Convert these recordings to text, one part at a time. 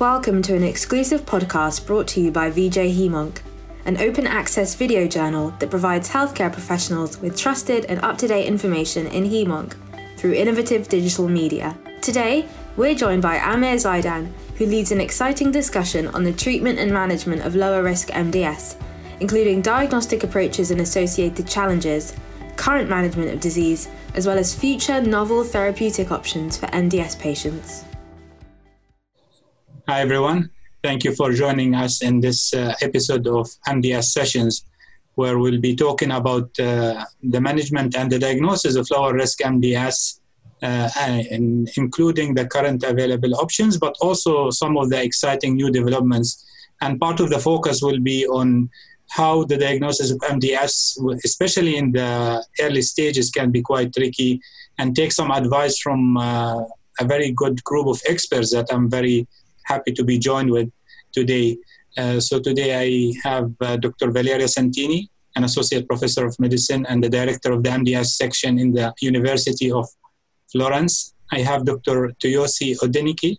Welcome to an exclusive podcast brought to you by VJHemOnc, an open access video journal that provides healthcare professionals with trusted and up to date information in hem-onc through innovative digital media. Today, we're joined by Amer Zeidan, who leads an exciting discussion on the treatment and management of lower risk MDS, including diagnostic approaches and associated challenges, current management of disease, as well as future novel therapeutic options for MDS patients. Hi, everyone. Thank you for joining us in this uh, episode of MDS Sessions, where we'll be talking about uh, the management and the diagnosis of lower risk MDS, uh, including the current available options, but also some of the exciting new developments. And part of the focus will be on how the diagnosis of MDS, especially in the early stages, can be quite tricky, and take some advice from uh, a very good group of experts that I'm very happy to be joined with today. Uh, so today I have uh, Dr. Valeria Santini, an associate professor of medicine and the director of the MDS section in the University of Florence. I have Dr. Toyosi Odenike,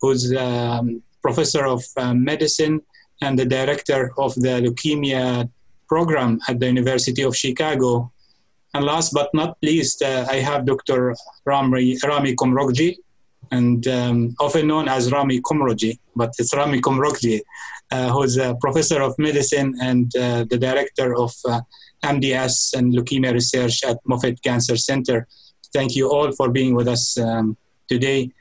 who's um, professor of uh, medicine and the director of the leukemia program at the University of Chicago. And last but not least, uh, I have Dr. Rami, Rami Komrokji, and um, often known as Rami Komrokji, but it's Rami Komrokji, uh, who's a professor of medicine and uh, the director of uh, MDS and leukemia research at Moffitt Cancer Center. Thank you all for being with us um, today.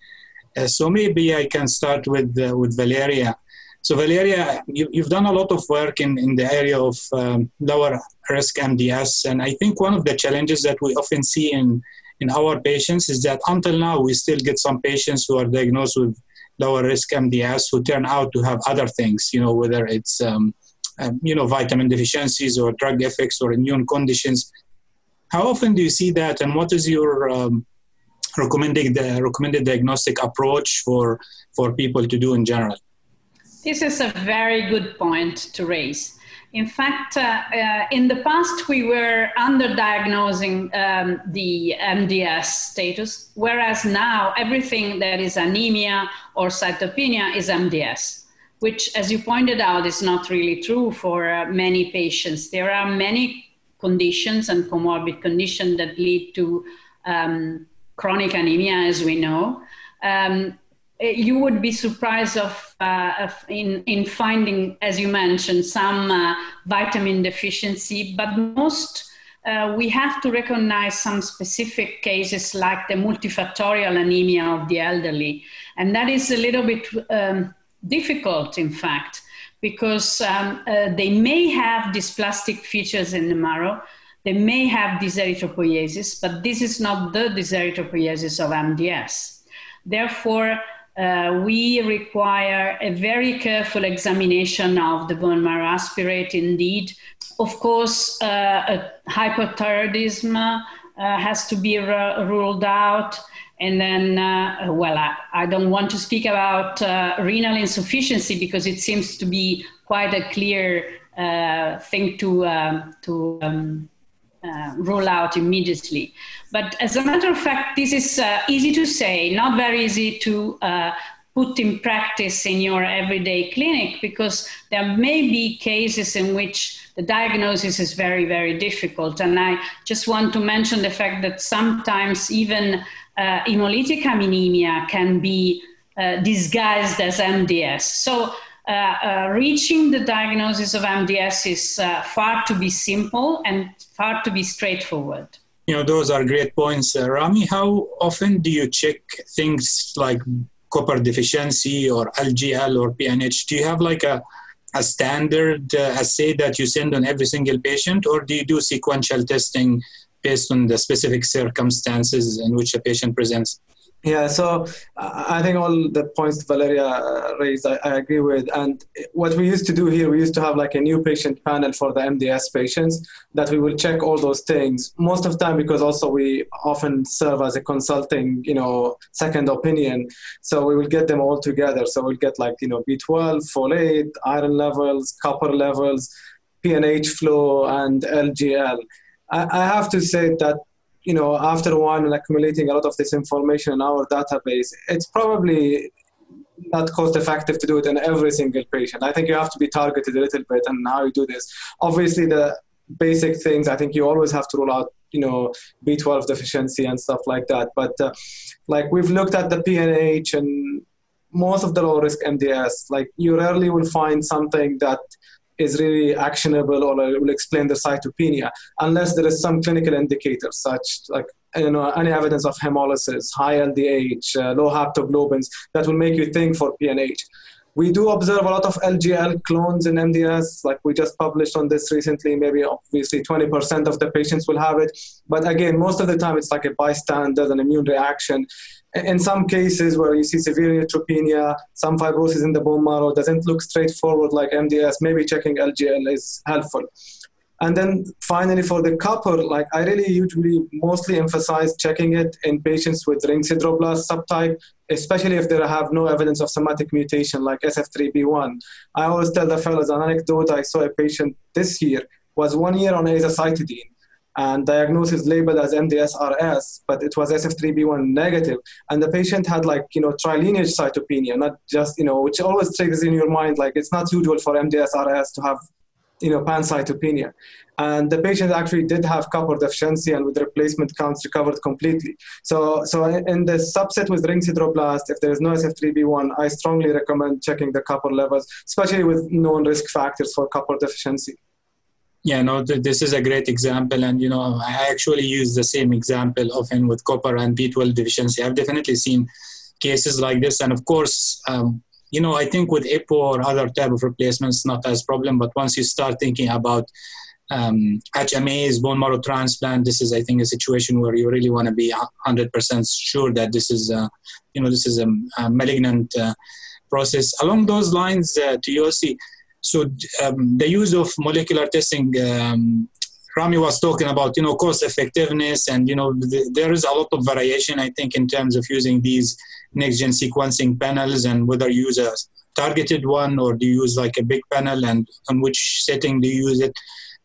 Uh, so maybe I can start with uh, with Valeria. So Valeria, you, have done a lot of work in, in the area of um, lower risk MDS, and I think one of the challenges that we often see in in our patients is that until now we still get some patients who are diagnosed with lower risk MDS who turn out to have other things, you know, whether it's um, um, you know vitamin deficiencies or drug effects or immune conditions. How often do you see that, and what is your um, recommended recommended diagnostic approach for for people to do in general? This is a very good point to raise. In fact, uh, in the past, we were underdiagnosing um, the MDS status, whereas now everything that is anemia or cytopenia is MDS, which, as you pointed out, is not really true for uh, many patients. There are many conditions and comorbid conditions that lead to um, chronic anemia, as we know. Um, you would be surprised of, uh, of, in, in finding, as you mentioned, some uh, vitamin deficiency, but most uh, we have to recognize some specific cases like the multifactorial anemia of the elderly. And that is a little bit um, difficult, in fact, because um, uh, they may have dysplastic features in the marrow, they may have dyserythropoiesis, but this is not the dyserythropoiesis of MDS. Therefore, uh, we require a very careful examination of the bone marrow aspirate indeed. Of course, uh, hypothyroidism uh, has to be ruled out. And then, uh, well, I, I, don't want to speak about uh, renal insufficiency because it seems to be quite a clear uh, thing to, um, to um, uh, roll out immediately. But as a matter of fact, this is uh, easy to say, not very easy to uh, put in practice in your everyday clinic because there may be cases in which the diagnosis is very, very difficult. And I just want to mention the fact that sometimes even uh, hemolytic anemia can be uh, disguised as MDS. So reaching the diagnosis of MDS is uh, far to be simple and far to be straightforward. You know, those are great points. Uh, Rami, how often do you check things like copper deficiency or LGL or PNH? Do you have like a, a standard uh, assay that you send on every single patient, or do you do sequential testing based on the specific circumstances in which a patient presents? Yeah, so I think all the points Valeria uh, raised, I, I, agree with. And what we used to do here, we used to have like a new patient panel for the MDS patients that we will check all those things. Most of the time, because also we often serve as a consulting, you know, second opinion. So we will get them all together. So we'll get like, you know, B12, folate, iron levels, copper levels, PNH flow, and LGL. I, I have to say that you know, after one and accumulating a lot of this information in our database, it's probably not cost effective to do it in every single patient. I think you have to be targeted a little bit and how you do this. Obviously, the basic things I think you always have to rule out, you know, B12 deficiency and stuff like that. But uh, like we've looked at the PNH and most of the low risk MDS, like you rarely will find something that is really actionable or will explain the cytopenia unless there is some clinical indicator such like you know any evidence of hemolysis high ldh uh, low haptoglobins that will make you think for pnh we do observe a lot of LGL clones in MDS, like we just published on this recently. Maybe obviously 20% of the patients will have it. But again, most of the time it's like a bystander, an immune reaction. In some cases where you see severe neutropenia, some fibrosis in the bone marrow doesn't look straightforward like MDS, maybe checking LGL is helpful. And then finally, for the copper, like I really usually mostly emphasize checking it in patients with ring sideroblast subtype, especially if they have no evidence of somatic mutation like SF3B1. I always tell the fellows an anecdote. I saw a patient this year was one year on azacitidine and diagnosis labeled as MDS-RS, but it was SF3B1 negative, and the patient had like you know trilineage cytopenia, not just you know which always triggers in your mind like it's not usual for MDS-RS to have you know, pancytopenia. And the patient actually did have copper deficiency and with replacement counts recovered completely. So, so in the subset with ring sideroblast, if there is no SF3B1, I strongly recommend checking the copper levels, especially with known risk factors for copper deficiency. Yeah, no, th- this is a great example. And, you know, I actually use the same example often with copper and B12 deficiency. I've definitely seen cases like this. And of course, um, you know, I think with EPO or other type of replacements, not as problem. But once you start thinking about um, HMAs, bone marrow transplant, this is, I think, a situation where you really want to be 100% sure that this is, uh, you know, this is a, a malignant uh, process. Along those lines, uh, Toyosi, so um, the use of molecular testing um, Rami was talking about, you know, cost effectiveness, and you know, the, there is a lot of variation, I think, in terms of using these next-gen sequencing panels, and whether you use a targeted one or do you use like a big panel, and on which setting do you use it,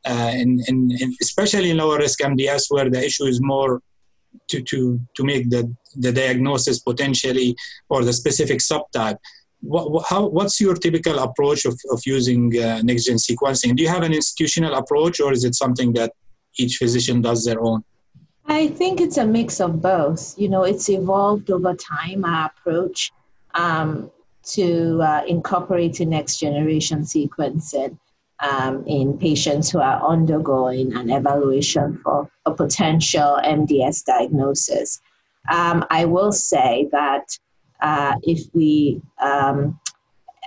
uh, in, in, in, especially in lower risk MDS, where the issue is more to to to make the the diagnosis potentially or the specific subtype what, how, what's your typical approach of, of using uh, next-gen sequencing? Do you have an institutional approach or is it something that each physician does their own? I think it's a mix of both. You know, it's evolved over time, our approach um, to uh, incorporating next generation sequencing um, in patients who are undergoing an evaluation for a potential MDS diagnosis. Um, I will say that uh, if we um,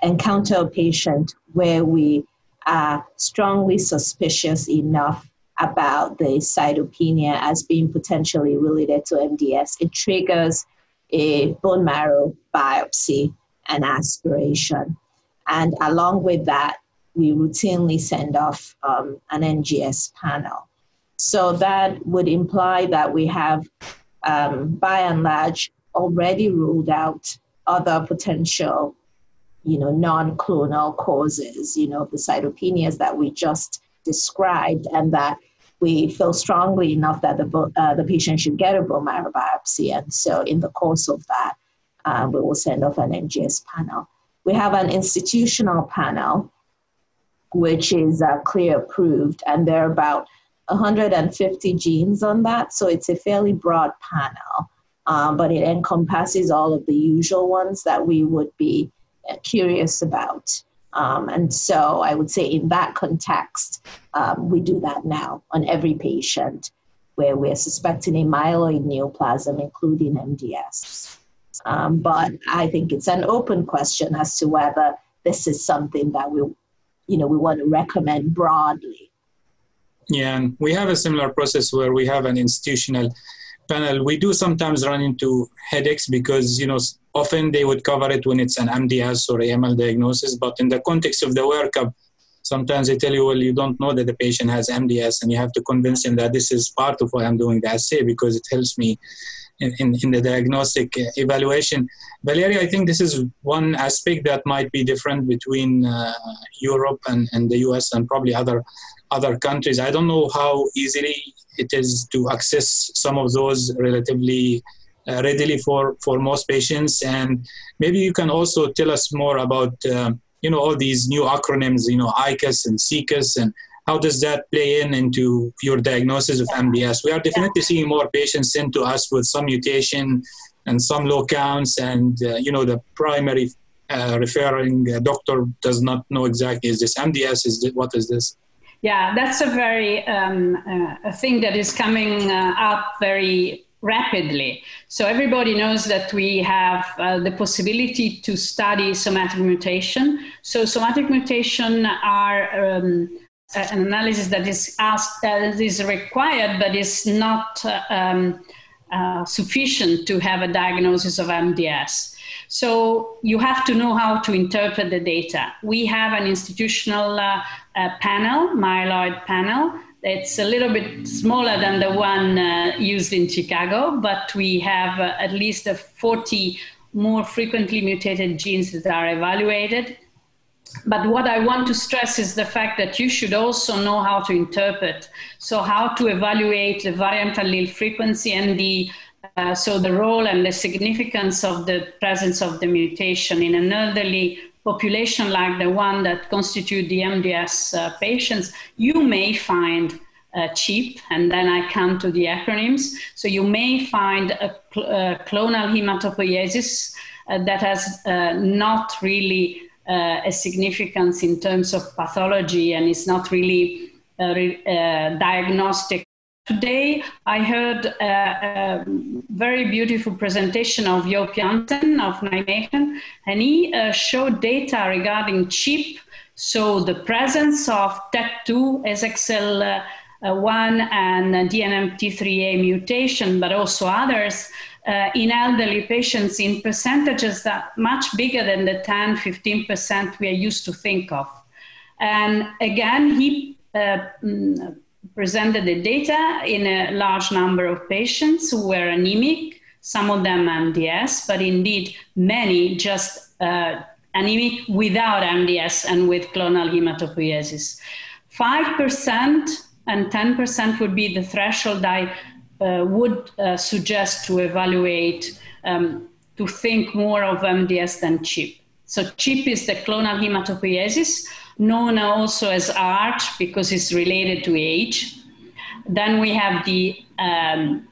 encounter a patient where we are strongly suspicious enough about the cytopenia as being potentially related to MDS, it triggers a bone marrow biopsy and aspiration. And along with that, we routinely send off um, an NGS panel. So that would imply that we have, um, by and large, already ruled out other potential, you know, non-clonal causes, you know, the cytopenias that we just described, and that we feel strongly enough that the uh, the patient should get a bone marrow biopsy, and so in the course of that, uh, we will send off an NGS panel. We have an institutional panel, which is uh, CLIA approved, and there are about 150 genes on that, so it's a fairly broad panel um, but it encompasses all of the usual ones that we would be curious about. Um, and so I would say in that context, um, we do that now on every patient where we're suspecting a myeloid neoplasm, including MDS. Um, but I think it's an open question as to whether this is something that we, you know, we want to recommend broadly. Yeah, and we have a similar process where we have an institutional panel, we do sometimes run into headaches because, you know, often they would cover it when it's an MDS or AML diagnosis, but in the context of the workup, sometimes they tell you, well, you don't know that the patient has MDS, and you have to convince them that this is part of why I'm doing the assay because it helps me in, in, in, the diagnostic evaluation. Valeria, I think this is one aspect that might be different between uh, Europe and, and the US and probably other other countries. I don't know how easily it is to access some of those relatively uh, readily for, for most patients. And maybe you can also tell us more about, uh, you know, all these new acronyms, you know, ICUS and CCUS, and how does that play in into your diagnosis of MDS? We are definitely seeing more patients sent to us with some mutation and some low counts, and, uh, you know, the primary uh, referring doctor does not know exactly is this MDS, is this, what is this? Yeah, that's a very um, uh, a thing that is coming uh, up very rapidly. So everybody knows that we have uh, the possibility to study somatic mutation. So somatic mutation are um, an analysis that is asked, that is required, but is not uh, um, uh, sufficient to have a diagnosis of MDS. So you have to know how to interpret the data. We have an institutional uh, uh, panel, myeloid panel. It's a little bit smaller than the one uh, used in Chicago, but we have uh, at least 40 more frequently mutated genes that are evaluated. But what I want to stress is the fact that you should also know how to interpret. So, how to evaluate the variant allele frequency and the uh, so the role and the significance of the presence of the mutation in an elderly population like the one that constitute the MDS uh, patients, you may find uh, CHIP, and then I come to the acronyms. So you may find a, cl- a clonal hematopoiesis uh, that has uh, not really a significance in terms of pathology and is not really diagnostic Today, I heard a, a, very beautiful presentation of Jo Jansen of Nijmegen, and he uh, showed data regarding CHIP, so the presence of TET2, ASXL1, uh, and DNMT3A mutation, but also others uh, in elderly patients in percentages that much bigger than the 10, 15% we are used to think of. And again, he uh, mm, presented the data in a large number of patients who were anemic, some of them MDS, but indeed many just uh, anemic without MDS and with clonal hematopoiesis. 5% and 10% would be the threshold I uh, would uh, suggest to evaluate, um, to think more of MDS than CHIP. So CHIP is the clonal hematopoiesis, known also as ARCH because it's related to age. Then we have the um,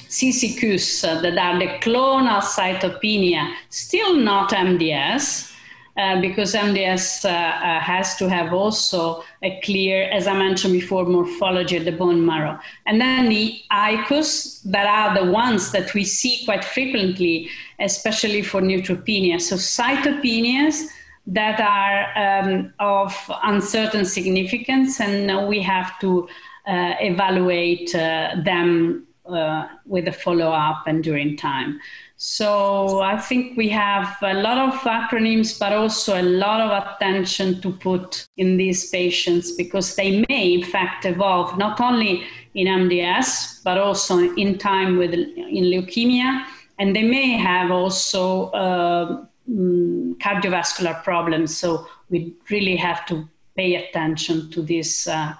CCUS uh, that are the clonal cytopenia, still not MDS, uh, because MDS uh, uh, has to have also a clear, as I mentioned before, morphology of the bone marrow. And then the ICUS, that are the ones that we see quite frequently, especially for neutropenia. So cytopenias that are um, of uncertain significance, and we have to uh, evaluate uh, them uh, with a follow up and during time. So I think we have a lot of acronyms, but also a lot of attention to put in these patients because they may, in fact, evolve not only in MDS, but also in time with in leukemia, and they may have also uh, um, cardiovascular problems. So we really have to pay attention to these uh,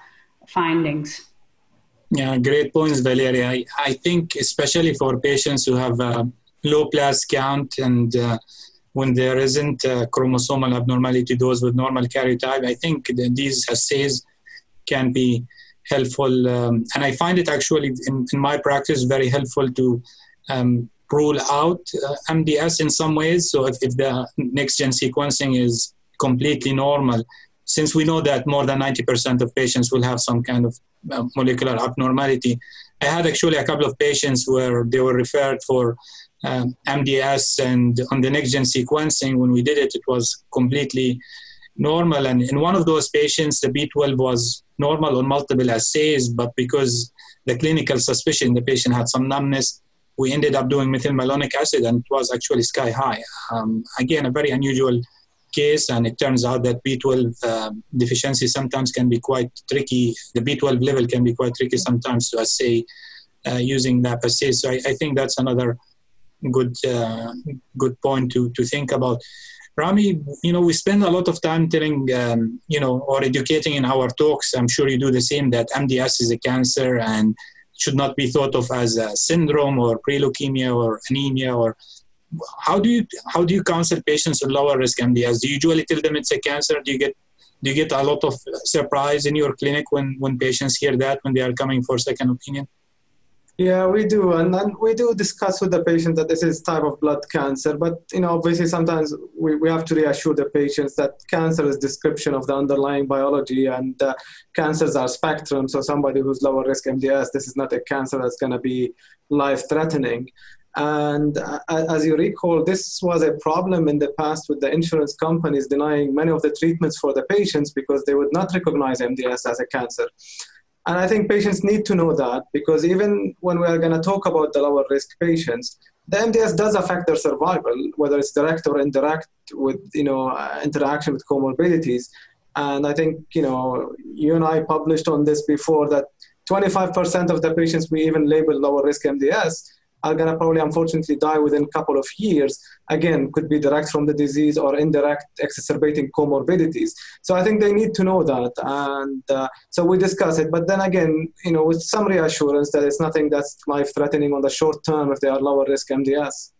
findings. Yeah, great points, Valeria. I, I, think especially for patients who have a low blast count and uh, when there isn't a chromosomal abnormality, those with normal karyotype, I think these assays can be helpful. Um, and I find it actually in, in, my practice very helpful to um, rule out uh, MDS in some ways. So if, if the next gen sequencing is completely normal, since we know that more than 90% of patients will have some kind of uh, molecular abnormality, I had actually a couple of patients where they were referred for um, MDS, and on the next gen sequencing, when we did it, it was completely normal. And in one of those patients, the B12 was normal on multiple assays, but because the clinical suspicion, the patient had some numbness, we ended up doing methylmalonic acid, and it was actually sky high. Um, again, a very unusual case, and it turns out that B12 uh, deficiency sometimes can be quite tricky. The B12 level can be quite tricky sometimes to assay uh, using that assay. So I, I, think that's another good uh, good point to to think about. Rami, you know, we spend a lot of time telling, um, you know, or educating in our talks. I'm sure you do the same. That MDS is a cancer and should not be thought of as a syndrome or pre-leukemia or anemia or how do you how do you counsel patients with lower risk MDS? Do you usually tell them it's a cancer? Do you get do you get a lot of surprise in your clinic when when patients hear that when they are coming for second opinion? Yeah, we do, and then we do discuss with the patient that this is type of blood cancer. But you know, obviously, sometimes we, we have to reassure the patients that cancer is description of the underlying biology, and uh, cancers are spectrum. So somebody who's lower risk MDS, this is not a cancer that's going to be life threatening. And uh, as you recall, this was a problem in the past with the insurance companies denying many of the treatments for the patients because they would not recognize MDS as a cancer. And I think patients need to know that because even when we are going to talk about the lower risk patients, the MDS does affect their survival, whether it's direct or indirect with you know uh, interaction with comorbidities. And I think you know you and I published on this before that 25% of the patients we even label lower risk MDS are going to probably unfortunately die within a couple of years. Again, could be direct from the disease or indirect exacerbating comorbidities. So I think they need to know that. And uh, so we discuss it. But then again, you know, with some reassurance that it's nothing that's life threatening on the short term if they are lower risk MDS.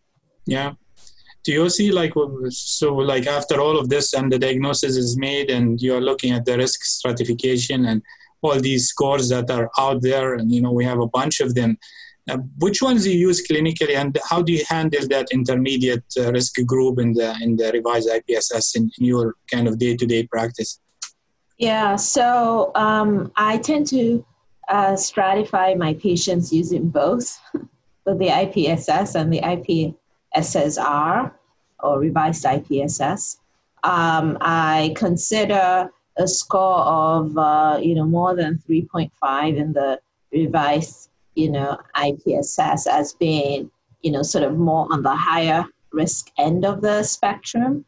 Yeah. Do you see like so like after all of this and the diagnosis is made and you're looking at the risk stratification and all these scores that are out there and you know we have a bunch of them uh, which ones do you use clinically, and how do you handle that intermediate uh, risk group in the in the revised IPSS in, in your kind of day to day practice? Yeah, so um, I tend to uh, stratify my patients using both, both the IPSS and the IPSSR or revised IPSS. Um, I consider a score of uh, you know more than 3.5 in the revised you know, IPSS as being, you know, sort of more on the higher risk end of the spectrum.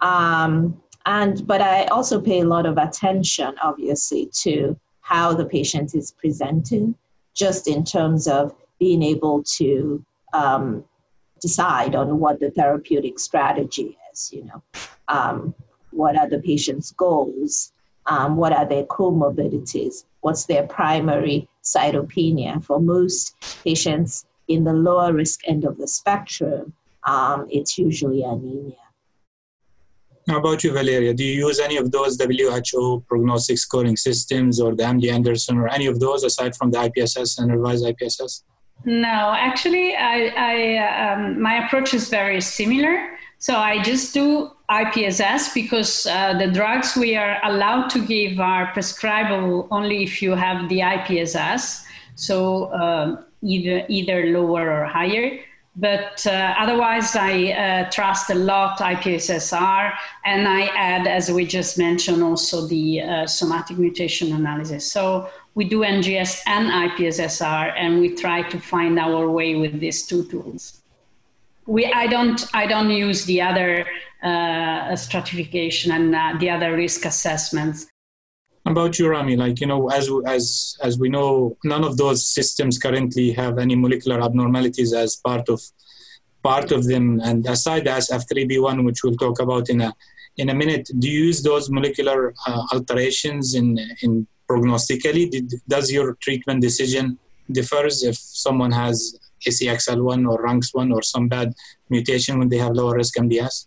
Um, and but I also pay a lot of attention, obviously, to how the patient is presenting, just in terms of being able to um, decide on what the therapeutic strategy is. You know, um, what are the patient's goals? Um, what are their comorbidities? What's their primary cytopenia. For most patients in the lower risk end of the spectrum, um, it's usually anemia. How about you, Valeria? Do you use any of those WHO prognostic scoring systems or the MD Anderson or any of those aside from the IPSS and revised IPSS? No, actually, I, I um, my approach is very similar. So I just do IPSS because uh, the drugs we are allowed to give are prescribable only if you have the IPSS, so um, either either lower or higher. But uh, otherwise, I uh, trust a lot IPSSR, and I add, as we just mentioned, also the uh, somatic mutation analysis. So we do NGS and IPSSR, and we try to find our way with these two tools we i don't i don't use the other uh, stratification and uh, the other risk assessments. About you rami? Like you know as as as we know none of those systems currently have any molecular abnormalities as part of part of them. And aside the sf3b1 which we'll talk about in a in a minute do you use those molecular uh, alterations in in prognostically? Did, does your treatment decision differs if someone has ASXL1 or RUNX1 or some bad mutation when they have lower risk MDS?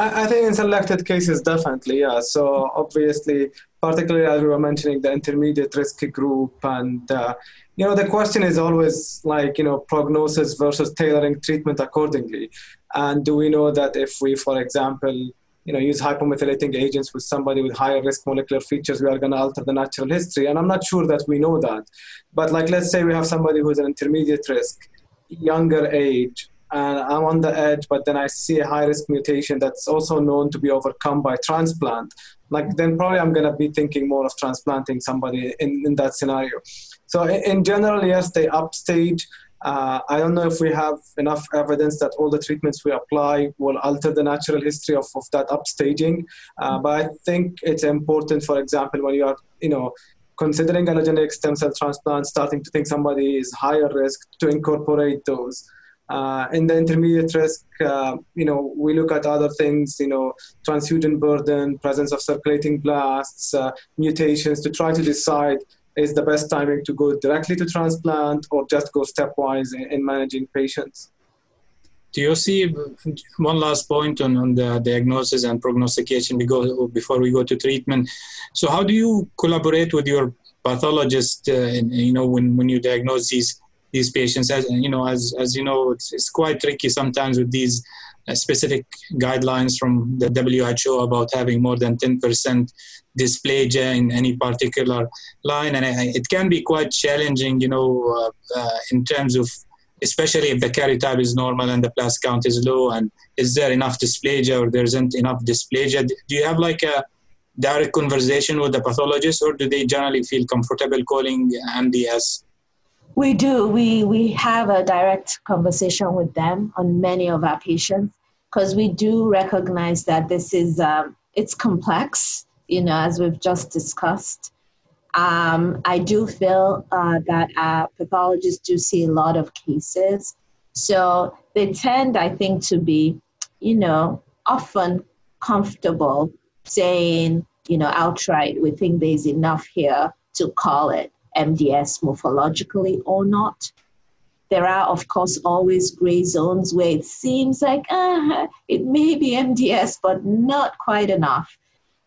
I think in selected cases, definitely, yeah. So obviously, particularly as we were mentioning, the intermediate risk group, and uh, you know, the question is always like you know, prognosis versus tailoring treatment accordingly. And do we know that if we, for example, you know, use hypomethylating agents with somebody with higher risk molecular features, we are going to alter the natural history. And I'm not sure that we know that. But like, let's say we have somebody who's an intermediate risk, younger age, and I'm on the edge, but then I see a high risk mutation that's also known to be overcome by transplant. Like, then probably I'm going to be thinking more of transplanting somebody in, in that scenario. So in general, yes, they upstage uh, I don't know if we have enough evidence that all the treatments we apply will alter the natural history of, of that upstaging. Uh, but I think it's important, for example, when you are, you know, considering allogeneic stem cell transplant, starting to think somebody is higher risk to incorporate those. Uh, in the intermediate risk, uh, you know, we look at other things, you know, transfusion burden, presence of circulating blasts, uh, mutations to try to decide is the best timing to go directly to transplant or just go stepwise in, in managing patients. Do you see one last point on, on the diagnosis and prognostication before we go to treatment? So, how do you collaborate with your pathologist? Uh, in, you know, when, when you diagnose these these patients, as you know, as as you know, it's, it's quite tricky sometimes with these specific guidelines from the WHO about having more than 10% dysplasia in any particular line, and it can be quite challenging, you know, uh, uh, in terms of especially if the karyotype is normal and the blast count is low and is there enough dysplasia or there isn't enough dysplasia do you have like a direct conversation with the pathologist or do they generally feel comfortable calling mds we do. We we have a direct conversation with them on many of our patients because we do recognize that this is um, it's complex you know as we've just discussed um, I do feel uh, that uh, pathologists do see a lot of cases. So they tend, I think, to be, you know, often comfortable saying, you know, outright, we think there's enough here to call it MDS morphologically or not. There are, of course, always gray zones where it seems like uh, it may be MDS, but not quite enough.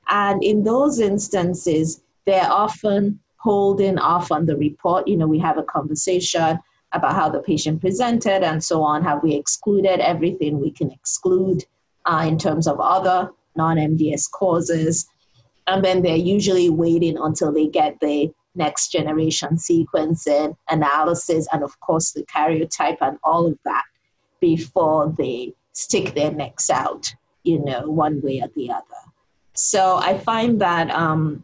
And in those instances, they're often holding off on the report. You know, we have a conversation about how the patient presented and so on. Have we excluded everything we can exclude uh, in terms of other non MDS causes? And then they're usually waiting until they get the next generation sequencing analysis and, of course, the karyotype and all of that before they stick their necks out, you know, one way or the other. So I find that um,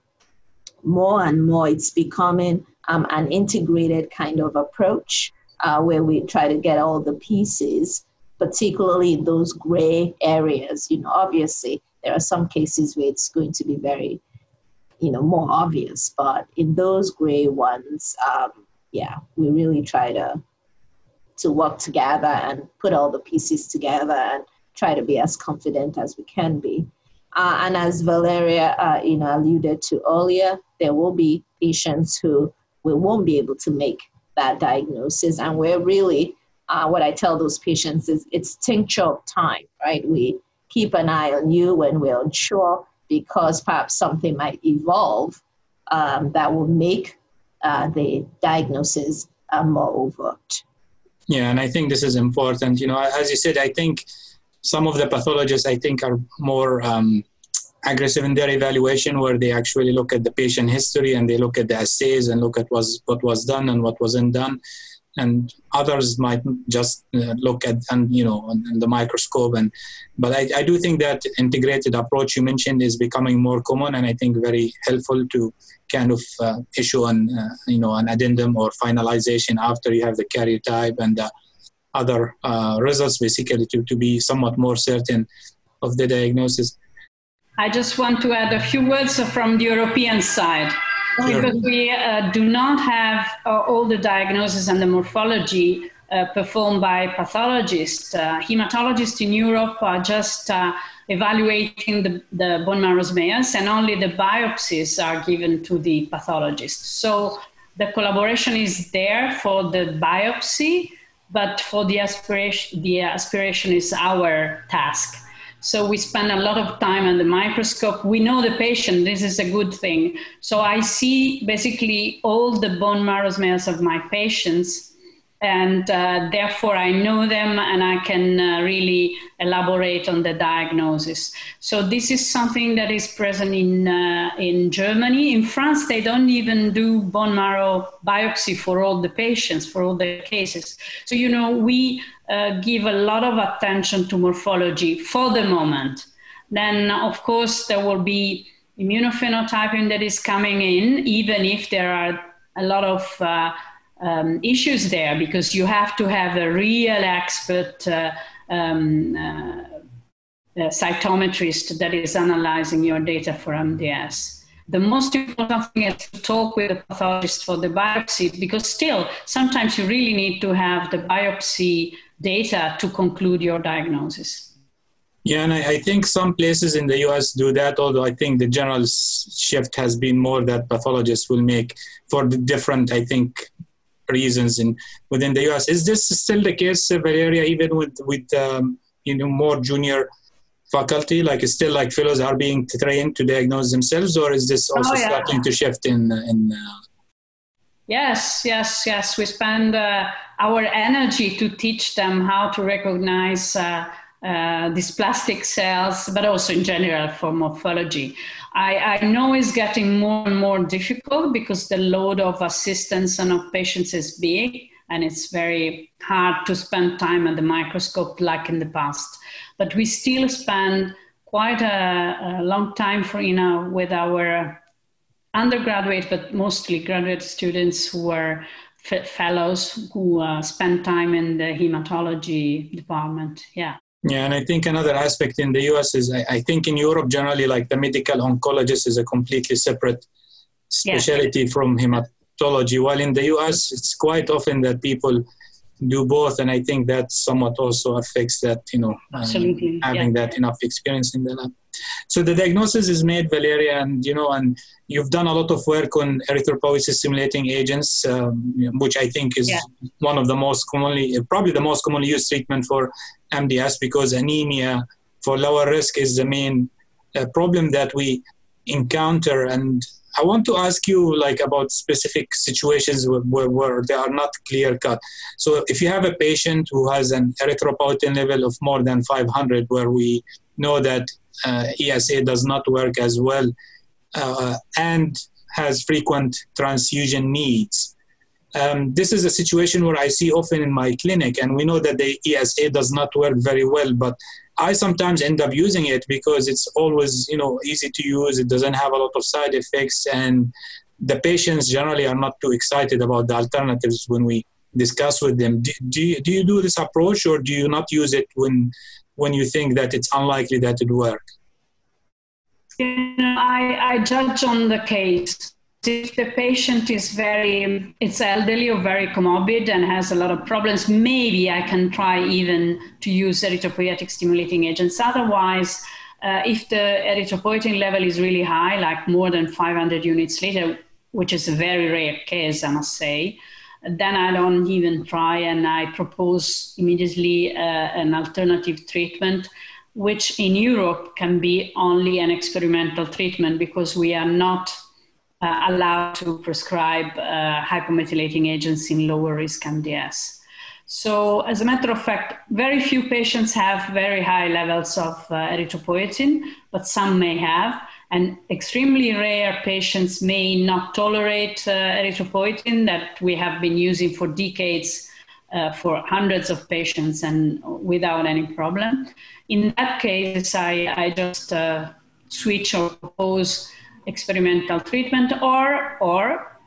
more and more it's becoming um, an integrated kind of approach uh, where we try to get all the pieces, particularly in those gray areas. You know, obviously there are some cases where it's going to be very, you know, more obvious, but in those gray ones, um, yeah, we really try to to work together and put all the pieces together and try to be as confident as we can be. Uh, and as Valeria, uh, you know, alluded to earlier, there will be patients who we won't be able to make that diagnosis, and we're really, uh, what I tell those patients is it's tincture of time, right? We keep an eye on you when we're unsure because perhaps something might evolve um, that will make uh, the diagnosis uh, more overt. Yeah, and I think this is important. You know, as you said, I think some of the pathologists I think are more um, aggressive in their evaluation, where they actually look at the patient history and they look at the assays and look at was what was done and what wasn't done. And others might just uh, look at and you know on, on the microscope and but I, I do think that integrated approach you mentioned is becoming more common and I think very helpful to kind of uh, issue an uh, you know an addendum or finalization after you have the karyotype and the other uh, results basically to, to be somewhat more certain of the diagnosis. I just want to add a few words from the European side. Because we uh, do not have uh, all the diagnosis and the morphology uh, performed by pathologists. Uh, hematologists in Europe are just uh, evaluating the, the bone marrow smears, and only the biopsies are given to the pathologist. So the collaboration is there for the biopsy, but for the aspiration, the aspiration is our task. So we spend a lot of time on the microscope. We know the patient. This is a good thing. So I see basically all the bone marrow smears of my patients and uh, therefore I know them and I can uh, really elaborate on the diagnosis. So this is something that is present in uh, in Germany. In France, they don't even do bone marrow biopsy for all the patients for all the cases. So you know we uh, give a lot of attention to morphology for the moment. Then of course there will be immunophenotyping that is coming in, even if there are a lot of uh, um, issues there because you have to have a real expert uh, um, uh, cytometrist that is analyzing your data for MDS. The most important thing is to talk with the pathologist for the biopsy because still sometimes you really need to have the biopsy data to conclude your diagnosis. Yeah, and I, I, think some places in the US do that, although I think the general shift has been more that pathologists will make for the different, I think, reasons in within the US. Is this still the case, Valeria, even with, with um, you know, more junior faculty? Like, still like fellows are being trained to diagnose themselves, or is this also oh, yeah. starting to shift in, in uh, Yes, yes, yes. We spend uh, our energy to teach them how to recognize uh, uh, dysplastic cells, but also in general for morphology. I, I, know it's getting more and more difficult because the load of assistance and of patients is big, and it's very hard to spend time at the microscope like in the past. But we still spend quite a, a long time for you know with our undergraduate, but mostly graduate students who are fellows who uh, spend time in the hematology department. Yeah. Yeah, and I think another aspect in the US is I, I think in Europe generally, like the medical oncologist is a completely separate specialty yeah. from hematology. While in the US, it's quite often that people do both, and I think that somewhat also affects that you know um, having yeah. that enough experience in the lab. So the diagnosis is made, Valeria, and you know, and you've done a lot of work on erythropoiesis stimulating agents, um, which I think is yeah. one of the most commonly, probably the most commonly used treatment for MDS because anemia for lower risk is the main uh, problem that we encounter. And I want to ask you like about specific situations where, where, where, they are not clear cut. So if you have a patient who has an erythropoietin level of more than 500, where we know that uh, ESA does not work as well uh, and has frequent transfusion needs. Um, this is a situation where I see often in my clinic, and we know that the ESA does not work very well, but I sometimes end up using it because it's always, you know, easy to use. It doesn't have a lot of side effects, and the patients generally are not too excited about the alternatives when we discuss with them. Do, do, you, do you do this approach, or do you not use it when when you think that it's unlikely that it will work? You know, I, I judge on the case. If the patient is very, it's elderly or very comorbid and has a lot of problems, maybe I can try even to use erythropoietic stimulating agents. Otherwise, uh, if the erythropoietin level is really high, like more than 500 units liter, which is a very rare case, I must say, then I don't even try and I propose immediately uh, an alternative treatment, which in Europe can be only an experimental treatment because we are not uh, allowed to prescribe uh, hypomethylating agents in lower risk MDS. So, as a matter of fact, very few patients have very high levels of uh, erythropoietin, but some may have and extremely rare patients may not tolerate uh, erythropoietin that we have been using for decades uh, for hundreds of patients and without any problem. In that case, I, I just uh, switch or propose experimental treatment or, or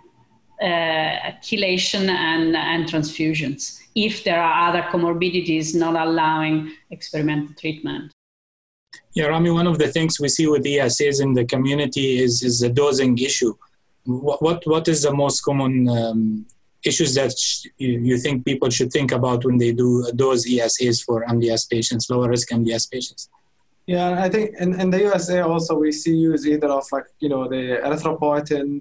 uh, chelation and, and transfusions if there are other comorbidities not allowing experimental treatment. Yeah, Rami, one of the things we see with ESAs in the community is, is the dosing issue. What, what, what is the most common um, issues that sh- you think people should think about when they do dose ESAs for MDS patients, lower risk MDS patients? Yeah, I think in, in the USA also we see use either of like, you know, the erythropoietin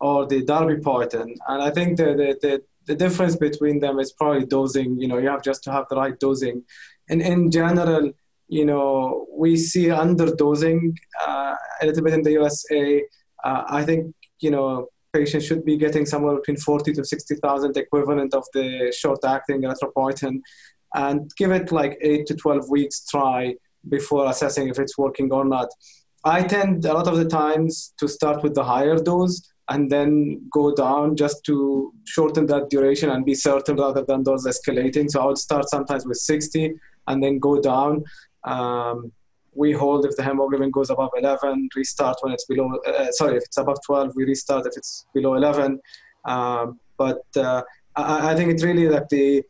or the darbepoetin. And I think the, the, the, the difference between them is probably dosing, you know, you have just to have the right dosing. And in general, you know, we see underdosing uh, a little bit in the USA. Uh, I think, you know, patients should be getting somewhere between 40 to 60,000 equivalent of the short-acting erythropoietin and give it like 8 to 12 weeks try before assessing if it's working or not. I tend a lot of the times to start with the higher dose and then go down just to shorten that duration and be certain rather than those escalating. So I would start sometimes with 60 and then go down. Um, we hold if the hemoglobin goes above 11, restart when it's below, uh, sorry, if it's above 12, we restart if it's below 11. Um, but uh, I, I, think it's really that the,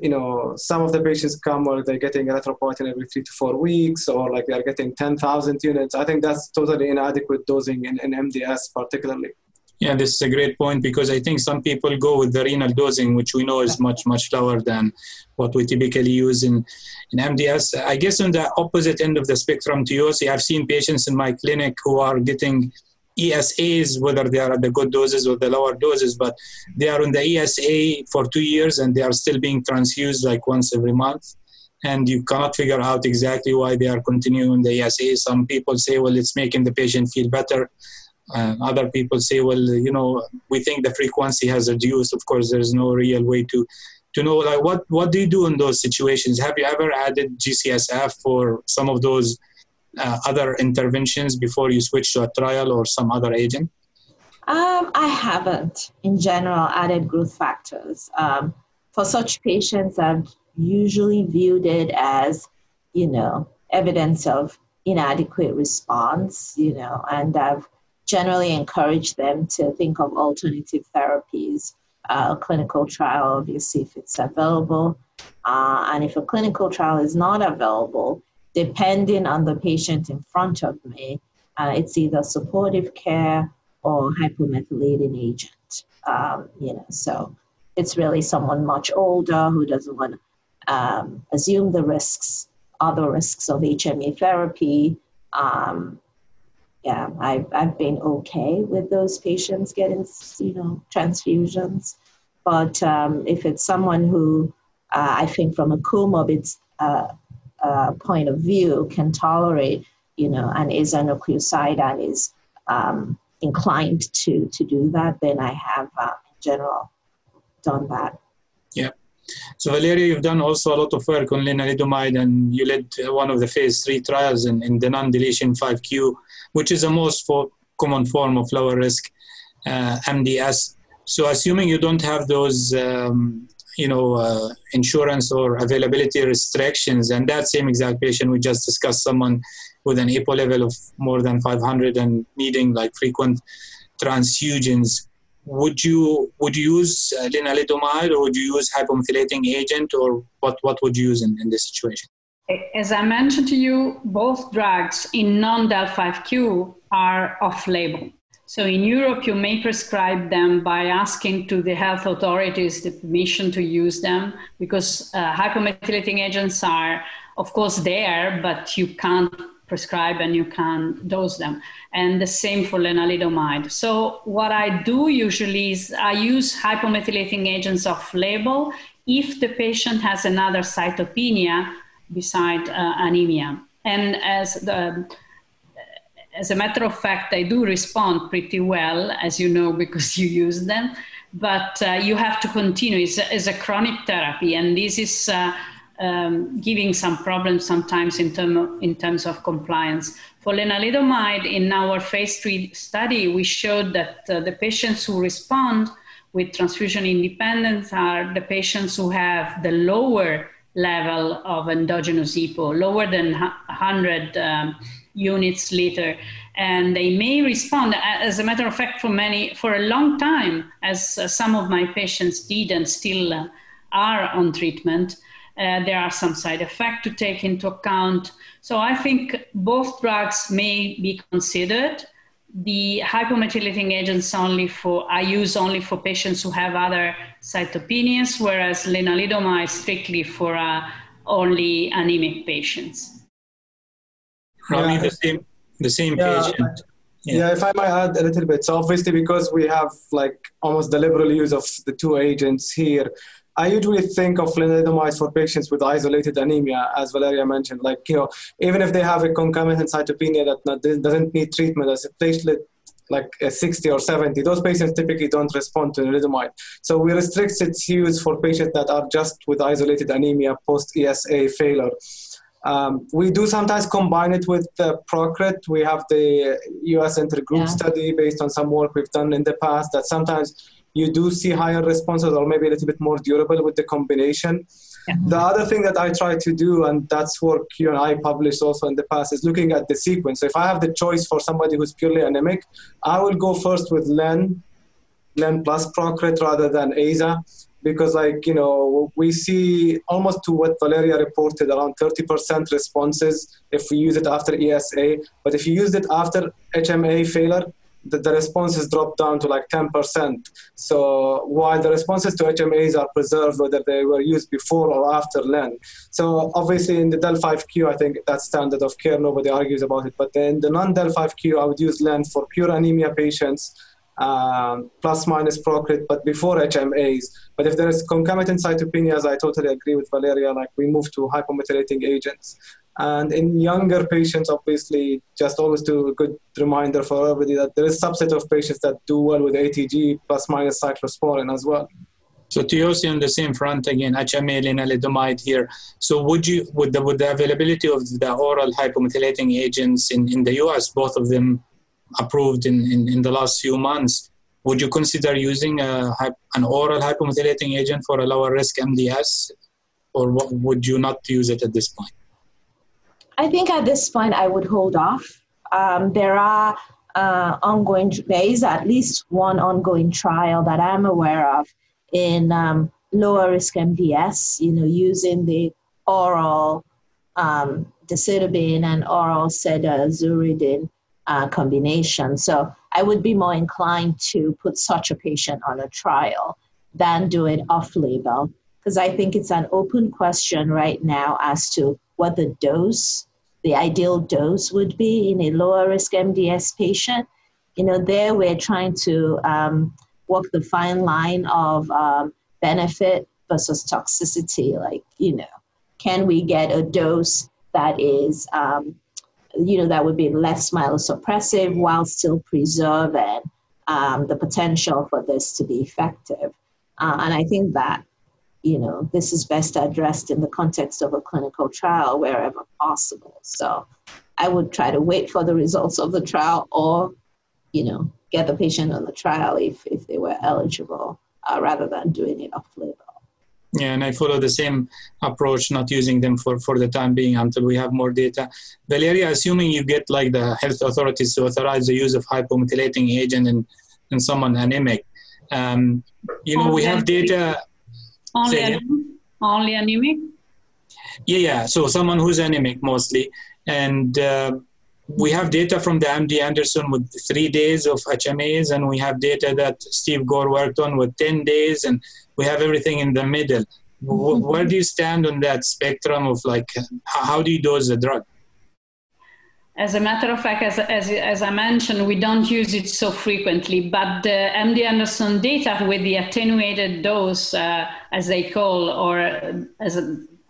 you know, some of the patients come where they're getting erythropoietin every three to four weeks, or like they're getting 10,000 units. I think that's totally inadequate dosing in, in MDS, particularly. Yeah, this is a great point because I think some people go with the renal dosing, which we know is much, much lower than what we typically use in, in MDS. I guess on the opposite end of the spectrum to yours, I've seen patients in my clinic who are getting ESAs, whether they are at the good doses or the lower doses, but they are on the ESA for two years and they are still being transfused like once every month. And you cannot figure out exactly why they are continuing the ESA. Some people say, well, it's making the patient feel better. Uh, other people say, well, you know, we think the frequency has reduced. Of course, there's no real way to to know like what what do you do in those situations? Have you ever added GCSF for some of those uh, other interventions before you switch to a trial or some other agent? Um, I haven't, in general, added growth factors. Um, for such patients, I've usually viewed it as, you know, evidence of inadequate response, you know, and I've generally encourage them to think of alternative therapies, uh, a clinical trial, obviously, if it's available. Uh, and if a clinical trial is not available, depending on the patient in front of me, uh, it's either supportive care or hypomethylating agent. Um, you know, so it's really someone much older who doesn't want to um, assume the risks, other risks of HMA therapy, um, yeah, I've, I've been okay with those patients getting, you know, transfusions. But um, if it's someone who uh, I think from a comorbid uh, uh, point of view can tolerate, you know, and is a nucleoside and is um, inclined to, to do that, then I have uh, in general done that. So Valeria, you've done also a lot of work on lenalidomide and you led one of the phase three trials in, in the non-deletion 5Q which is the most for common form of lower risk uh, MDS. So assuming you don't have those, um, you know, uh, insurance or availability restrictions, and that same exact patient we just discussed, someone with an EPO level of more than 500 and needing like frequent transfusions, would you would you use uh, lenalidomide or would you use hypomethylating agent or what what would you use in, in this situation? As I mentioned to you, both drugs in non-del5q are off-label. So in Europe, you may prescribe them by asking to the health authorities the permission to use them because uh, hypomethylating agents are, of course, there, but you can't prescribe and you can dose them. And the same for lenalidomide. So what I do usually is I use hypomethylating agents off label if the patient has another cytopenia beside uh, anemia. And as the as a matter of fact, they do respond pretty well, as you know, because you use them. But uh, you have to continue. It's a, it's a chronic therapy, and this is uh, um, giving some problems sometimes in, term of, in terms of compliance. For lenalidomide, in our phase three study, we showed that uh, the patients who respond with transfusion independence are the patients who have the lower level of endogenous EPO, lower than 100 um, units liter. And they may respond, as a matter of fact, for many, for a long time, as uh, some of my patients did and still uh, are on treatment. Uh, there are some side effects to take into account. So I think both drugs may be considered the hypomethylating agents only for I use only for patients who have other cytopenias, whereas lenalidomide is strictly for uh, only anemic patients. Probably yeah. the same the same yeah. patient. Yeah. yeah. if I might add a little bit. So obviously, because we have like almost the liberal use of the two agents here, I usually think of lenalidomide for patients with isolated anemia, as Valeria mentioned. Like, you know, even if they have a concomitant cytopenia that not, doesn't need treatment as a platelet like a 60 or 70, those patients typically don't respond to lenalidomide. So we restrict its use for patients that are just with isolated anemia post ESA failure. Um, we do sometimes combine it with the Procrit. We have the US intergroup yeah. study based on some work we've done in the past that sometimes you do see higher responses or maybe a little bit more durable with the combination. Yeah. The other thing that I try to do, and that's work you and I published also in the past, is looking at the sequence. So if I have the choice for somebody who's purely anemic, I will go first with Len, Len plus Procrit rather than AZA, because like you know we see almost to what Valeria reported around 30% responses if we use it after ESA, but if you use it after HMA failure, the, the responses drop down to like 10%. So while the responses to HMAs are preserved, whether they were used before or after LEN. So obviously in the DEL5Q, I think that's standard of care. Nobody argues about it. But in the non-DEL5Q, I would use LEN for pure anemia patients, um, plus minus procrit, but before HMAs. But if there is concomitant cytopenias, I totally agree with Valeria. Like we move to hypomethylating agents. And in younger patients, obviously, just always do a good reminder for everybody that there is a subset of patients that do well with ATG plus minus cyclosporin as well. So Toyosi on the same front again, HMA lenalidomide here. So would you, with the, with the availability of the oral hypomethylating agents in, in the US, both of them approved in, in, in the last few months, would you consider using a, an oral hypomethylating agent for a lower risk MDS, or what, would you not use it at this point? I think at this point I would hold off. Um, there are uh, ongoing, there is at least one ongoing trial that I'm aware of in um, lower risk MDS, you know, using the oral um, decitabine and oral cedazuridine uh, combination. So I would be more inclined to put such a patient on a trial than do it off label because I think it's an open question right now as to what the dose the ideal dose would be in a lower risk MDS patient. You know, there we're trying to um, walk the fine line of um, benefit versus toxicity. Like, you know, can we get a dose that is, um, you know, that would be less myelosuppressive while still preserving um, the potential for this to be effective? Uh, and I think that you know, this is best addressed in the context of a clinical trial wherever possible. So I would try to wait for the results of the trial or, you know, get the patient on the trial if, if they were eligible uh, rather than doing it off label. Yeah, and I follow the same approach, not using them for, for the time being until we have more data. Valeria, assuming you get like the health authorities to authorize the use of hypomethylating agent in, in someone anemic, um, you know, we have data only, anemic? only anemic? Yeah, yeah. So someone who's anemic mostly. And uh, we have data from the MD Anderson with three days of HMAs, and we have data that Steve Gore worked on with 10 days, and we have everything in the middle. Mm-hmm. Where do you stand on that spectrum of like, how do you dose the drug? As a matter of fact, as, as, as I mentioned, we don't use it so frequently, but the MD Anderson data with the attenuated dose, uh, as they call, or as a,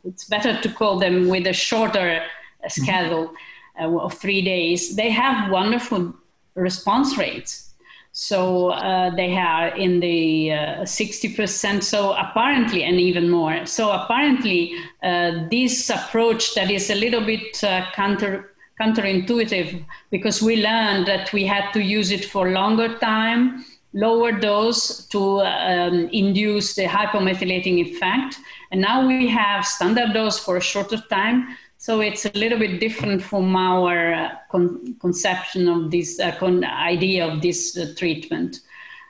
it's better to call them with a shorter schedule uh, of three days, they have wonderful response rates. So uh, they are in the uh, 60%, so apparently, and even more. So apparently, uh, this approach that is a little bit uh, counter counterintuitive because we learned that we had to use it for longer time, lower dose to um, induce the hypomethylating effect. And now we have standard dose for a shorter time. So it's a little bit different from our uh, con- conception of this uh, con- idea of this uh, treatment.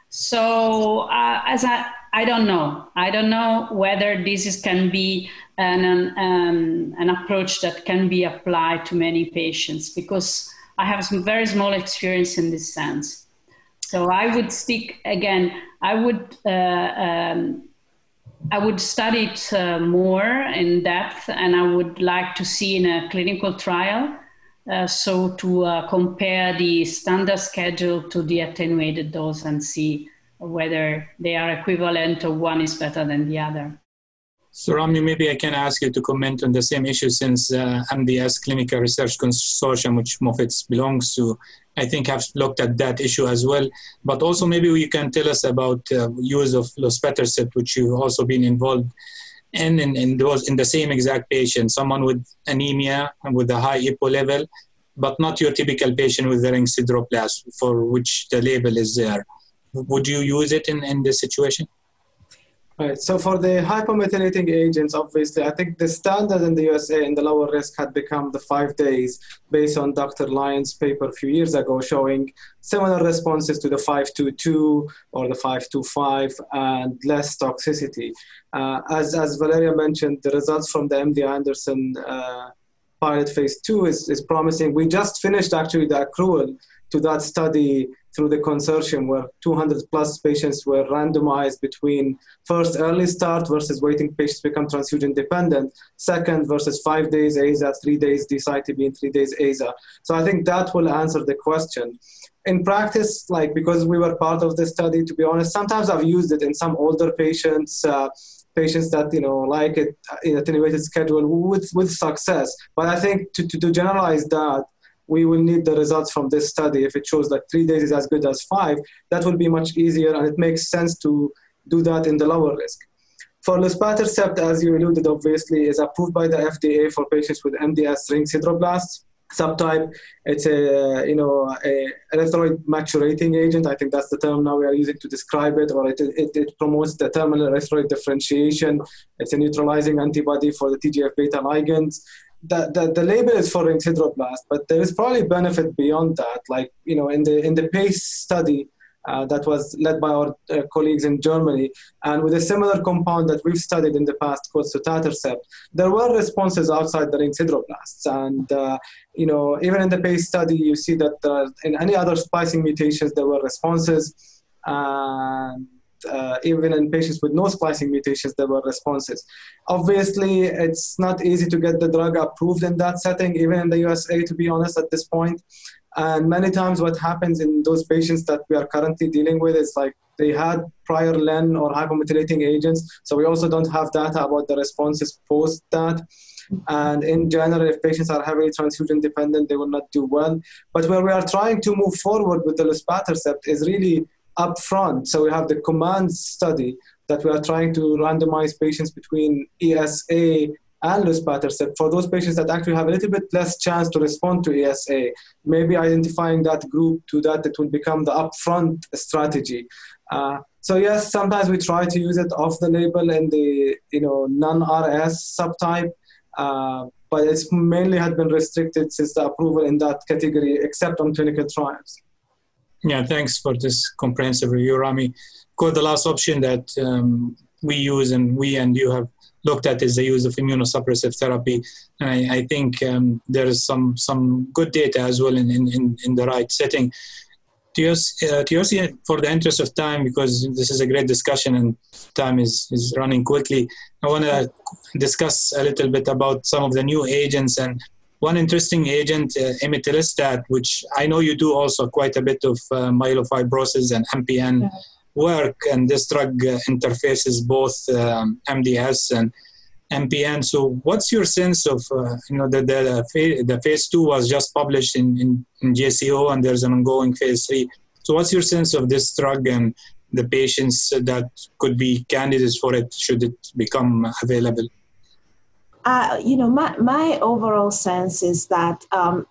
So uh, as I, I don't know. I don't know whether this is, can be an, um, an approach that can be applied to many patients because I have some very small experience in this sense. So I would stick again. I would uh, um, I would study it uh, more in depth, and I would like to see in a clinical trial. Uh, so to uh, compare the standard schedule to the attenuated dose and see whether they are equivalent or one is better than the other. So Rami, maybe I can ask you to comment on the same issue since uh, MDS Clinical Research Consortium, which Moffitt belongs to, I think have looked at that issue as well. But also maybe you can tell us about uh, use of luspatercept, which you've also been involved in, in, in, those, in the same exact patient, someone with anemia and with a high EPO level, but not your typical patient with the ring sideroblast for which the label is there. Would you use it in, in this situation? Right. So for the hypomethylating agents, obviously, I think the standard in the USA in the lower risk had become the five days based on Dr. Lyons' paper a few years ago showing similar responses to the 522 or the 525 and less toxicity. Uh, as, as Valeria mentioned, the results from the MD Anderson uh, pilot phase two is, is promising. We just finished actually the accrual to that study through the consortium where 200 plus patients were randomized between first early start versus waiting patients become transfusion dependent, second versus five days AZA, three days decitabine, three days AZA. So I think that will answer the question. In practice, like because we were part of the study, to be honest, sometimes I've used it in some older patients. Uh, patients that you know like it in attenuated schedule with with success. But I think to, to, to generalize that, we will need the results from this study. If it shows that three days is as good as five, that will be much easier, and it makes sense to do that in the lower risk. For luspatercept, as you alluded, obviously, is approved by the FDA for patients with MDS ring sideroblasts subtype. It's a you know a erythroid maturating agent. I think that's the term now we are using to describe it, or it, it, it promotes the terminal erythroid differentiation. It's a neutralizing antibody for the TGF beta ligands. The, the, the label is for ring sideroblast, but there is probably benefit beyond that. Like you know, in the in the PACE study, uh, that was led by our uh, colleagues in Germany. And with a similar compound that we've studied in the past called sotatercept, there were responses outside the ring sideroblasts. And, uh, you know, even in the PACE study, you see that uh, in any other splicing mutations, there were responses. And uh, even in patients with no splicing mutations, there were responses. Obviously, it's not easy to get the drug approved in that setting, even in the USA, to be honest, at this point. And many times, what happens in those patients that we are currently dealing with is like they had prior LEN or hypomethylating agents. So we also don't have data about the responses post that. And in general, if patients are heavily transfusion dependent, they will not do well. But where we are trying to move forward with the luspatercept is really upfront. So we have the COMMAND study that we are trying to randomize patients between ESA and luspatercept for those patients that actually have a little bit less chance to respond to ESA. Maybe identifying that group to that it will become the upfront strategy. Uh, so yes, sometimes we try to use it off the label in the you know non-RS subtype, uh, but it's mainly had been restricted since the approval in that category, except on clinical trials. Yeah, thanks for this comprehensive review, Rami. Quote the last option that um, we use and we and you have looked at is the use of immunosuppressive therapy. And I, I think um, there is some some good data as well in, in, in the right setting. Toyosi, uh, for the interest of time, because this is a great discussion and time is, is running quickly, I want to discuss a little bit about some of the new agents and one interesting agent, uh, imetelstat, which I know you do also quite a bit of uh, myelofibrosis and MPN. Yeah work, and this drug uh, interfaces both um, MDS and MPN. So, what's your sense of uh, you know the the, the phase two was just published in, in, in JCO, and there's an ongoing phase three. So, what's your sense of this drug and the patients that could be candidates for it should it become available? Uh, you know, my, my overall sense is that um,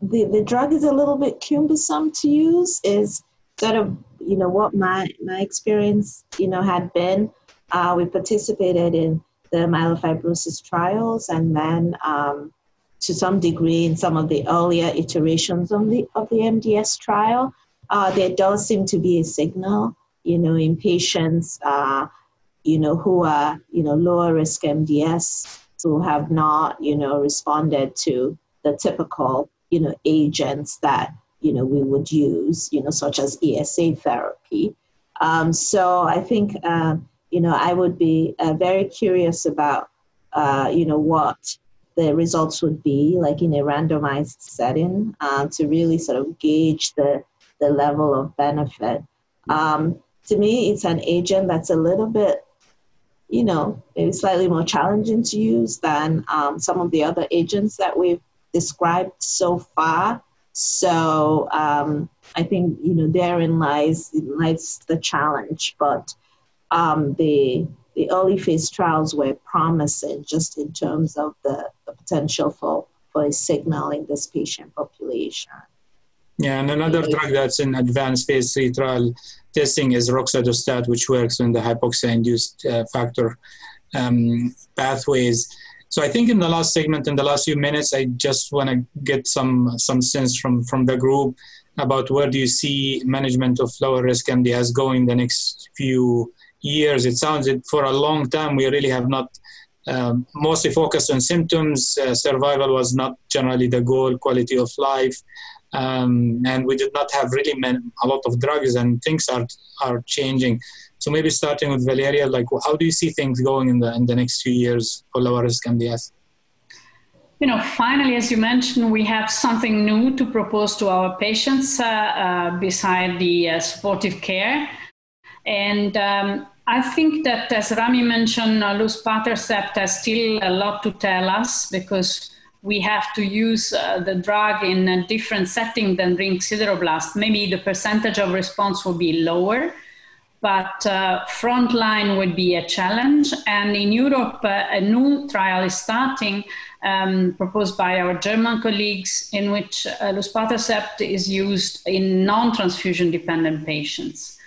the, the drug is a little bit cumbersome to use, is sort of you know what my my experience you know had been. Uh, we participated in the myelofibrosis trials, and then um, to some degree in some of the earlier iterations of the of the MDS trial, uh, there does seem to be a signal, you know, in patients, uh, you know, who are you know lower risk MDS who have not you know responded to the typical you know agents that you know we would use you know such as ESA therapy. Um, so I think uh, you know I would be uh, very curious about uh, you know what the results would be like in a randomized setting uh, to really sort of gauge the the level of benefit. Um, to me, it's an agent that's a little bit you know, maybe slightly more challenging to use than um, some of the other agents that we've described so far. So um, I think you know therein lies lies the challenge. But um, the the early phase trials were promising, just in terms of the, the potential for for a signal in this patient population. Yeah, and another drug that's in advanced phase three trial testing is roxadustat, which works in the hypoxia-induced uh, factor um, pathways. So I think in the last segment, in the last few minutes, I just want to get some some sense from from the group about where do you see management of lower risk MDS going the next few years. It sounds that for a long time we really have not um, mostly focused on symptoms. Uh, survival was not generally the goal, quality of life. Um, and we did not have really a lot of drugs, and things are are changing. So maybe starting with Valeria, like how do you see things going in the in the next few years for lower risk MDS? You know, finally, as you mentioned, we have something new to propose to our patients uh, uh, beside the uh, supportive care. And um, I think that, as Rami mentioned, uh, luspatercept has still a lot to tell us because we have to use uh, the drug in a different setting than ring sideroblast. Maybe the percentage of response will be lower, but uh, frontline would be a challenge. And in Europe, uh, a new trial is starting, um, proposed by our German colleagues, in which uh, luspatercept is used in non-transfusion dependent patients.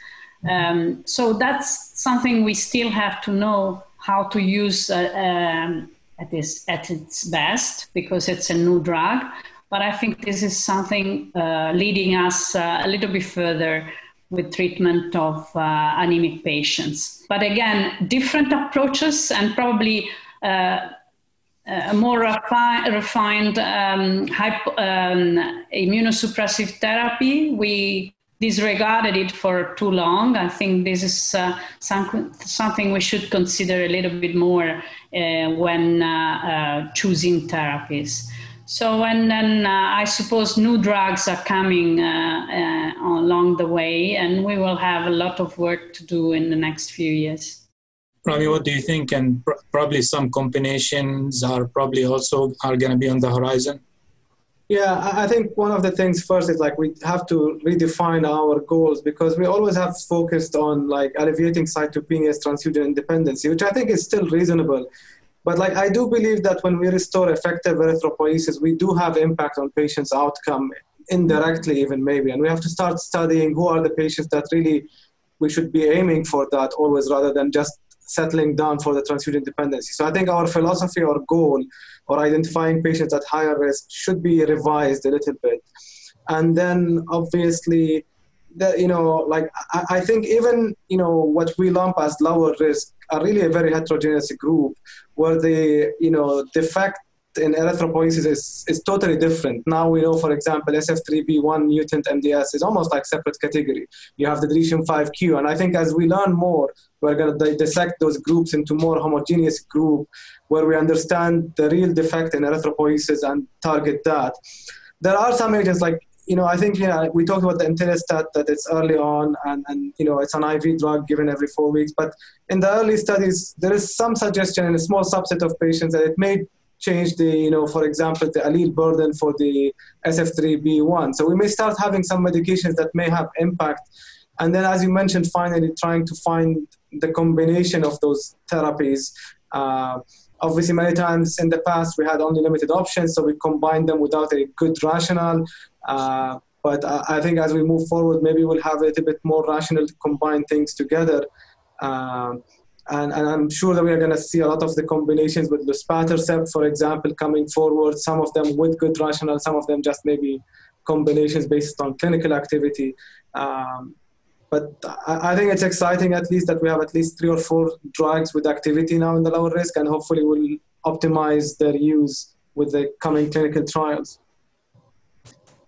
Um, so that's something we still have to know how to use uh, um, at, at its best because it's a new drug. But I think this is something uh, leading us uh, a little bit further with treatment of uh, anemic patients. But again, different approaches and probably uh, a more refi- refined um, hypo- um, immunosuppressive therapy. We disregarded it for too long. I think this is uh, some, something we should consider a little bit more uh, when uh, uh choosing therapies. So, and then uh, I suppose new drugs are coming uh, uh, along the way, and we will have a lot of work to do in the next few years. Rami, what do you think? And pr- probably some combinations are probably also are going to be on the horizon. Yeah, I think one of the things first is like we have to redefine our goals because we always have focused on like alleviating cytopenias, transfusion independency, which I think is still reasonable. But like I do believe that when we restore effective erythropoiesis, we do have impact on patients' outcome indirectly, even maybe. And we have to start studying who are the patients that really we should be aiming for that always, rather than just settling down for the transfusion dependency. So I think our philosophy or goal or identifying patients at higher risk should be revised a little bit. And then obviously that you know like I, I, think even you know what we lump as lower risk are really a very heterogeneous group where the you know the fact in erythropoiesis is, is totally different. Now we know, for example, SF3B1 mutant MDS is almost like separate category. You have the deletion 5q, and I think as we learn more, we're going to dissect those groups into more homogeneous group where we understand the real defect in erythropoiesis and target that. There are some agents like you know, I think yeah, we talked about the Imetelstat that it's early on and, and you know it's an IV drug given every four weeks. But in the early studies, there is some suggestion in a small subset of patients that it may change the you know, for example, the allele burden for the SF3B1. So we may start having some medications that may have impact. And then, as you mentioned, finally trying to find the combination of those therapies. Uh, obviously many times in the past we had only limited options so we combined them without a good rationale uh, but I, think as we move forward maybe we'll have a little bit more rational to combine things together um, and, and, I'm sure that we are going to see a lot of the combinations with the luspatercept, for example, coming forward. Some of them with good rationale, some of them just maybe combinations based on clinical activity. Um, but I, I, think it's exciting at least that we have at least three or four drugs with activity now in the lower risk, and hopefully we'll optimize their use with the coming clinical trials.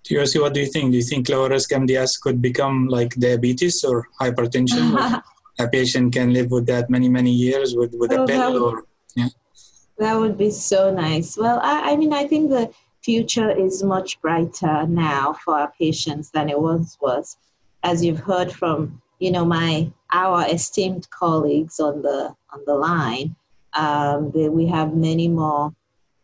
Toyosi, what do you think? Do you think lower risk MDS could become like diabetes or hypertension? a patient can live with that many, many years with, with oh, a pill or, yeah? That would be so nice. Well, I, I mean, I think the future is much brighter now for our patients than it once was as you've heard from you know my our esteemed colleagues on the on the line, um, they, we have many more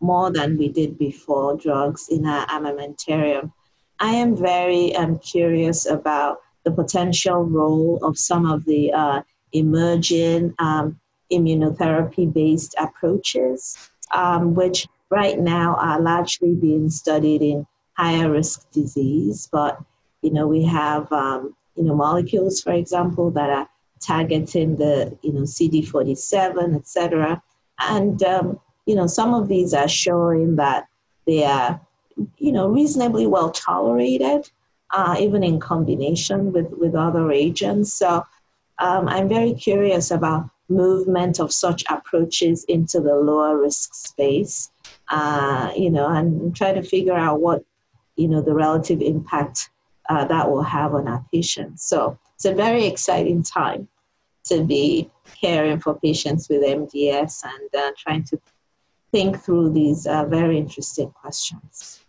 more than we did before drugs in our armamentarium. I am very um, curious about the potential role of some of the uh, emerging um, immunotherapy-based approaches, um, which right now are largely being studied in higher risk disease, but you know, we have, um, you know, molecules, for example, that are targeting the, you know, CD47, etc. And, um, you know, some of these are showing that they are, you know, reasonably well tolerated, uh, even in combination with, with other agents. So um, I'm very curious about movement of such approaches into the lower risk space, uh, you know, and try to figure out what, you know, the relative impact uh, that will have on our patients. So it's a very exciting time to be caring for patients with MDS and uh, trying to think through these uh, very interesting questions.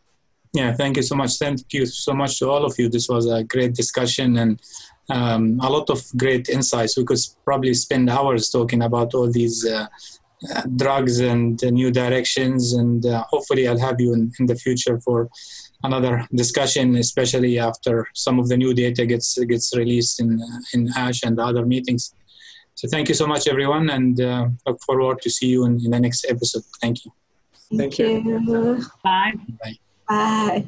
Yeah, thank you so much. Thank you so much to all of you. This was a great discussion and um, a lot of great insights. We could probably spend hours talking about all these uh, uh, drugs and new directions, and uh, hopefully, I'll have you in, in, the future for another discussion, especially after some of the new data gets gets released in uh, in ASH and other meetings. So, thank you so much, everyone, and uh, look forward to see you in, in the next episode. Thank you. Thank, Thank you. you. Bye. Bye. Bye.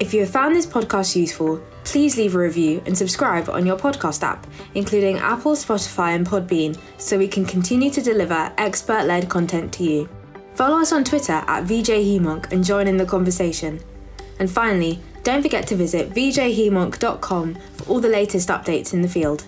If you have found this podcast useful, please leave a review and subscribe on your podcast app, including Apple, Spotify, and Podbean, so we can continue to deliver expert led content to you. Follow us on Twitter at VJHemOnc and join in the conversation. And finally, don't forget to visit vjhemonc.com for all the latest updates in the field.